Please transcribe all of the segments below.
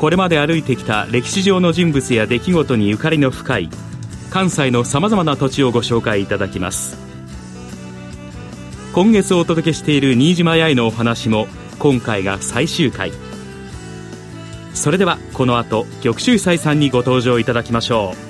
これまで歩いてきた歴史上の人物や出来事にゆかりの深い関西のさまざまな土地をご紹介いただきます。今月お届けしている新島八重のお話も今回が最終回。それではこの後玉州斎さんにご登場いただきましょう。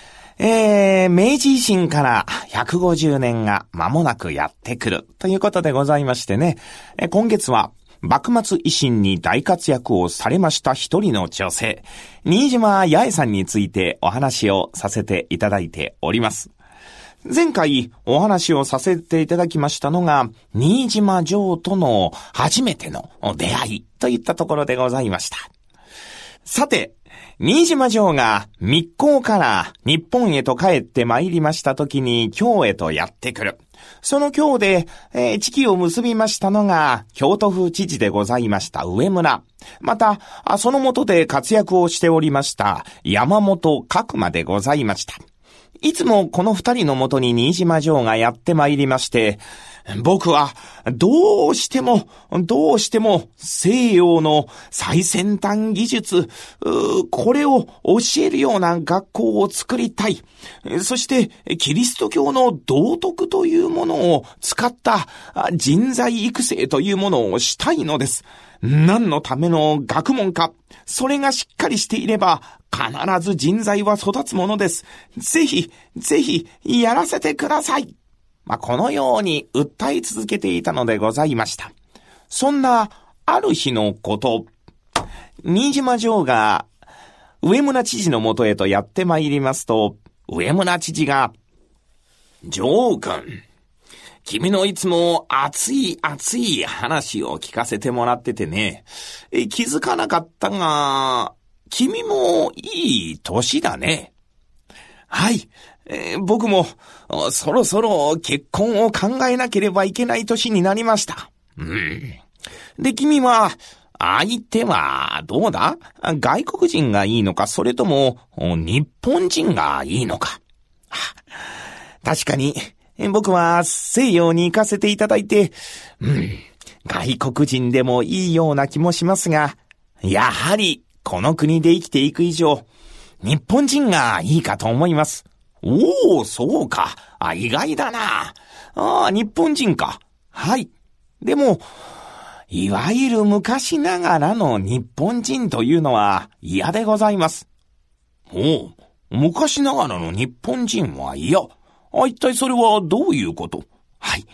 えー、明治維新から150年が間もなくやってくるということでございましてね、え今月は幕末維新に大活躍をされました一人の女性、新島八重さんについてお話をさせていただいております。前回お話をさせていただきましたのが、新島城との初めての出会いといったところでございました。さて、新島城が密航から日本へと帰って参りました時に京へとやってくる。その京で、えー、地期を結びましたのが、京都府知事でございました上村。また、その下で活躍をしておりました山本角馬でございました。いつもこの二人のもとに新島城がやって参りまして、僕は、どうしても、どうしても、西洋の最先端技術、これを教えるような学校を作りたい。そして、キリスト教の道徳というものを使った人材育成というものをしたいのです。何のための学問か、それがしっかりしていれば、必ず人材は育つものです。ぜひ、ぜひ、やらせてください。まあ、このように訴え続けていたのでございました。そんな、ある日のこと、新島城が、上村知事のもとへとやって参りますと、上村知事が、城君、君のいつも熱い熱い話を聞かせてもらっててね、気づかなかったが、君もいい歳だね。はい。えー、僕も、そろそろ結婚を考えなければいけない年になりました。うん。で、君は、相手は、どうだ？外国人がいいのか、それとも、日本人がいいのか。確かに、僕は西洋に行かせていただいて、うん、外国人でもいいような気もしますが、やはり、この国で生きていく以上、日本人がいいかと思います。おお、そうか。あ、意外だな。ああ、日本人か。はい。でも、いわゆる昔ながらの日本人というのは嫌でございます。おう、昔ながらの日本人は嫌。あ、一体それはどういうこと？はい。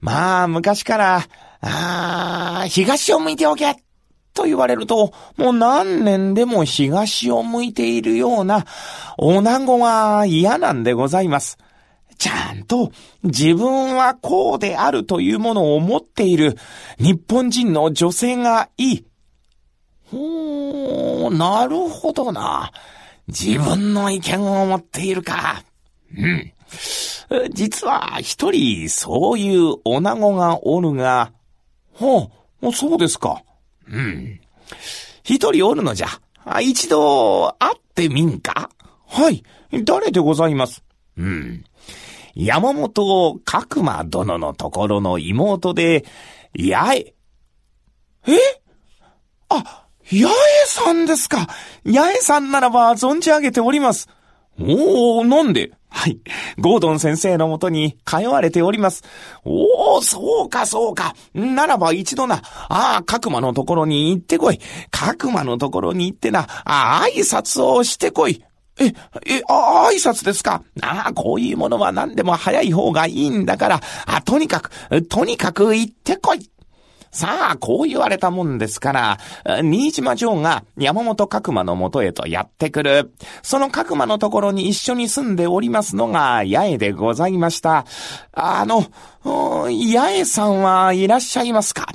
まあ、昔から、ああ、東を向いておけと言われると、もう何年でも東を向いているような、女子が嫌なんでございます。ちゃんと自分はこうであるというものを持っている日本人の女性がいい。ほー、なるほどな。自分の意見を持っているか。うん。実は一人そういう女子がおるが、ほう、そうですか。うん。一人おるのじゃ。一度、会ってみんか？はい。誰でございます？うん。山本角馬殿のところの妹で、八重。え？あ、八重さんですか。八重さんならば存じ上げております。おー、なんで？はい。ゴードン先生のもとに通われております。おー、そうか、そうか。ならば一度な、ああ、角間のところに行ってこい。角間のところに行ってな、ああ、挨拶をしてこい。え、え、あ、挨拶ですか？ああ、こういうものは何でも早い方がいいんだから、あ、とにかく、とにかく行ってこい。さあ、こう言われたもんですから、新島城が山本角馬のもとへとやってくる。その角馬のところに一緒に住んでおりますのが、八重でございました。あの、八重さんはいらっしゃいますか？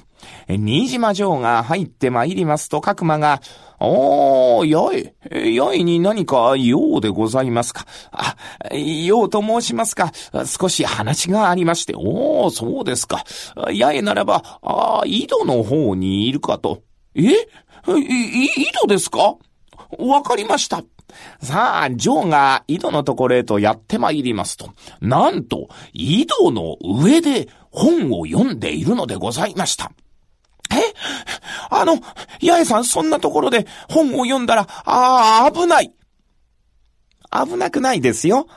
新島城が入って参りますと角馬が、おー、やい、やいに何か用でございますか？あ、用と申しますか。少し話がありまして、おー、そうですか。やえならば、あ井戸の方にいるかと。え、井戸ですか？わかりました。さあ、ジョーが井戸のところへとやって参りますと、なんと、井戸の上で本を読んでいるのでございました。え？あの、八重さんそんなところで本を読んだら、ああ、危ない。危なくないですよ。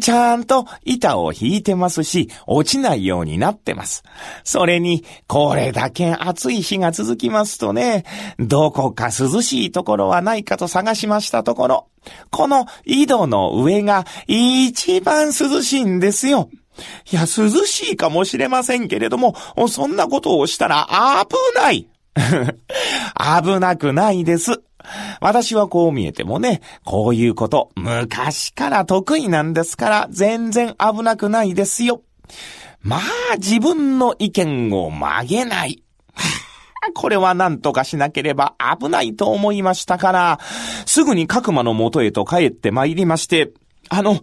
ちゃんと板を引いてますし、落ちないようになってます。それに、これだけ暑い日が続きますとね、どこか涼しいところはないかと探しましたところ、この井戸の上が一番涼しいんですよ。いや、涼しいかもしれませんけれども、そんなことをしたら危ない 危なくないです。私はこう見えてもね、こういうこと昔から得意なんですから全然危なくないですよ。まあ自分の意見を曲げない。これは何とかしなければ危ないと思いましたから、すぐに角間の元へと帰って参りまして、あの、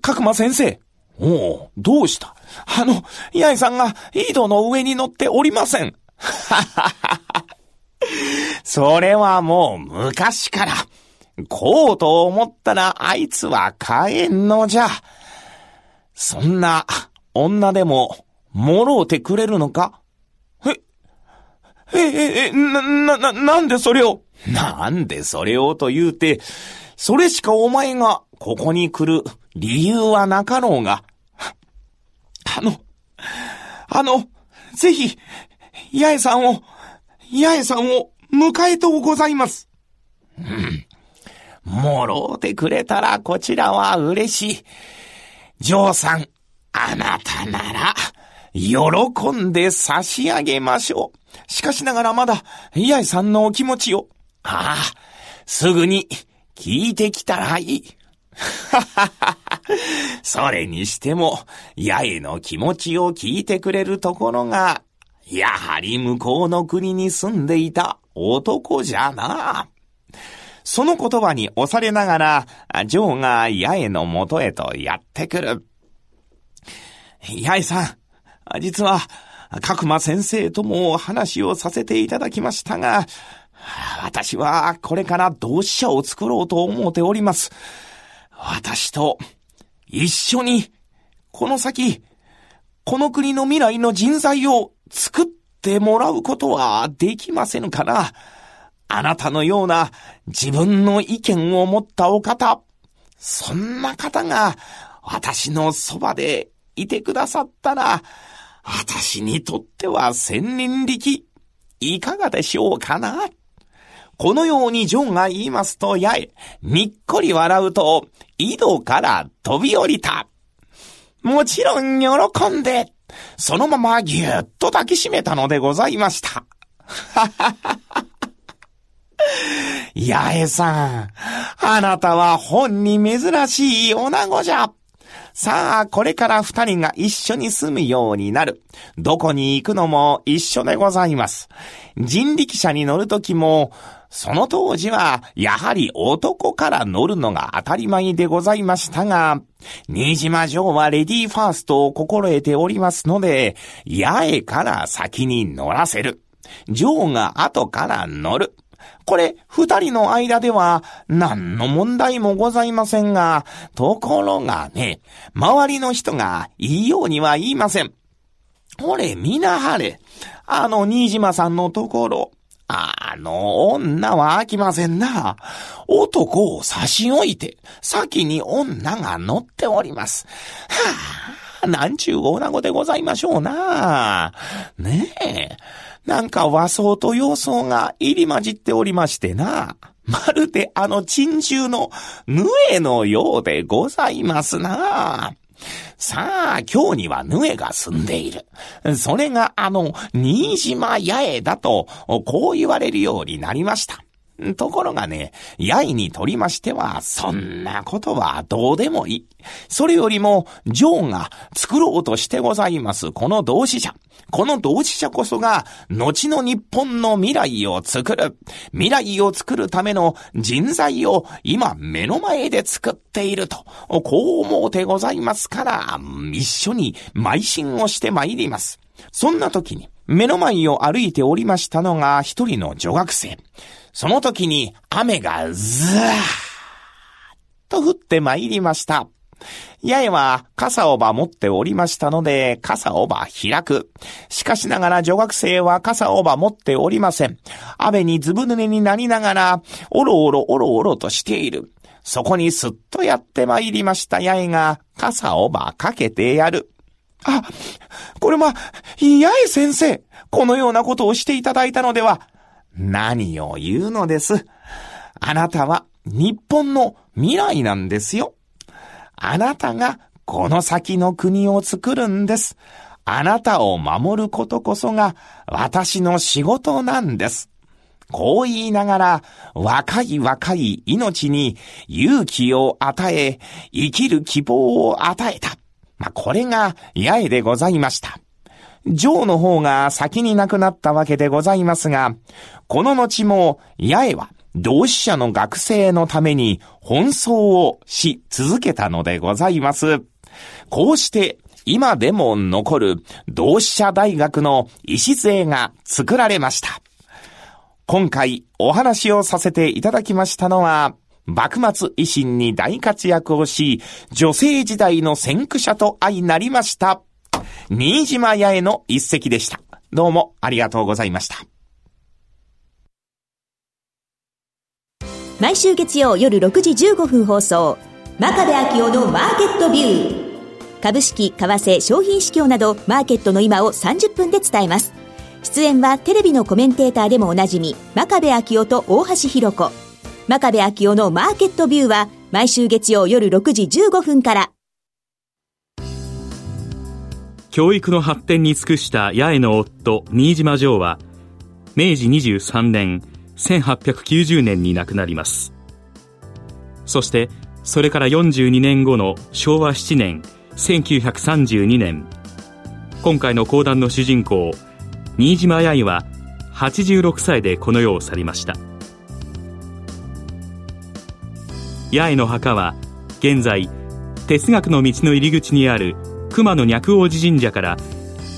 角間先生、おお、どうした？あの、八重さんが井戸の上に乗っておりません。それはもう昔から。こうと思ったらあいつは帰んのじゃ。そんな女でも、もろうてくれるのか？え、え、え、え、な、な、なんでそれを？なんでそれをと言うて、それしかお前がここに来る理由はなかろうが。あの、あの、ぜひ、八重さんを、八重さんを迎えとうございます。うん。もろうてくれたらこちらは嬉しい。ジョーさん、あなたなら、喜んで差し上げましょう。しかしながらまだ、八重さんのお気持ちを、ああ、すぐに聞いてきたらいい。それにしても、八重の気持ちを聞いてくれるところが、やはり向こうの国に住んでいた男じゃな。その言葉に押されながら、ジョーが八重の元へとやってくる。八重さん、実は、角間先生とも話をさせていただきましたが、私はこれから同志社を作ろうと思っております。私と一緒に、この先、この国の未来の人材を作ってもらうことはできませんかな。あなたのような自分の意見を持ったお方、そんな方が私のそばでいてくださったら、私にとっては千人力、いかがでしょうかな。このようにジョンが言いますと、やえ、にっこり笑うと、井戸から飛び降りた。もちろん喜んで、そのままぎゅっと抱きしめたのでございました。はははは。八重さん、あなたは本に珍しい女子じゃ。さあ、これから二人が一緒に住むようになる。どこに行くのも一緒でございます。人力車に乗るときも、その当時は、やはり男から乗るのが当たり前でございましたが、新島城はレディーファーストを心得ておりますので、八重から先に乗らせる。城が後から乗る。これ、二人の間では、何の問題もございませんが、ところがね、周りの人がいいようには言いません。これ、みなはれ。あの、新島さんのところ、あの女は飽きませんな。男を差し置いて、先に女が乗っております。はあ、なんちゅう女子でございましょうな。ねえ。なんか和装と洋装が入り混じっておりましてな。まるであの珍獣のヌエのようでございますな。さあ、今日にはヌエが住んでいる。それがあの、新島八重だと、こう言われるようになりました。ところがね、八重にとりましては、そんなことはどうでもいい。それよりも、ジョーが作ろうとしてございます、この同志社。この同志社こそが、後の日本の未来を作る。未来を作るための人材を今目の前で作っていると、こう思うてございますから、一緒に邁進をして参ります。そんな時に、目の前を歩いておりましたのが一人の女学生。その時に雨がずーっと降って参りました。八重は傘をば持っておりましたので、傘をば開く。しかしながら女学生は傘をば持っておりません。雨にずぶ濡れになりながら、おろおろおろおろとしている。そこにすっとやって参りました八重が、傘をばかけてやる。あ、これま、八重先生、このようなことをしていただいたのでは、何を言うのです。あなたは日本の未来なんですよ。あなたがこの先の国を作るんです。あなたを守ることこそが私の仕事なんです。こう言いながら、若い若い命に勇気を与え、生きる希望を与えた。まあ、これが八重でございました。ジョーの方が先に亡くなったわけでございますが、この後も八重は同志社の学生のために奔走をし続けたのでございます。こうして今でも残る同志社大学の礎が作られました。今回お話をさせていただきましたのは、幕末維新に大活躍をし、女性時代の先駆者と相なりました。新島屋への一席でした。どうもありがとうございました。毎週月曜夜6時15分放送、真壁昭夫のマーケットビュー。株式、為替、商品市況など、マーケットの今を30分で伝えます。出演はテレビのコメンテーターでもおなじみ、真壁昭夫と大橋弘子。真壁昭夫のマーケットビューは、毎週月曜夜6時15分から。教育の発展に尽くした八重の夫、新島城は、明治23年、1890年に亡くなります。そして、それから42年後の昭和7年、1932年、今回の講談の主人公、新島八重は86歳でこの世を去りました。八重の墓は、現在、哲学の道の入り口にある熊野脈王子神社から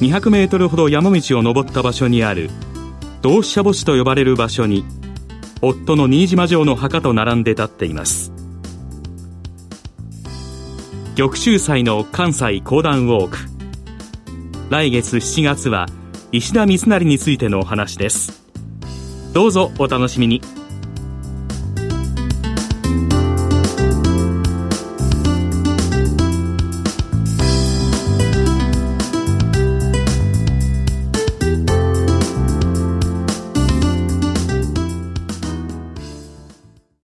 200メートルほど山道を登った場所にある同志社墓地と呼ばれる場所に夫の新島城の墓と並んで立っています。玉州祭の関西講談ウォーク。来月7月は石田三成についてのお話です。どうぞお楽しみに。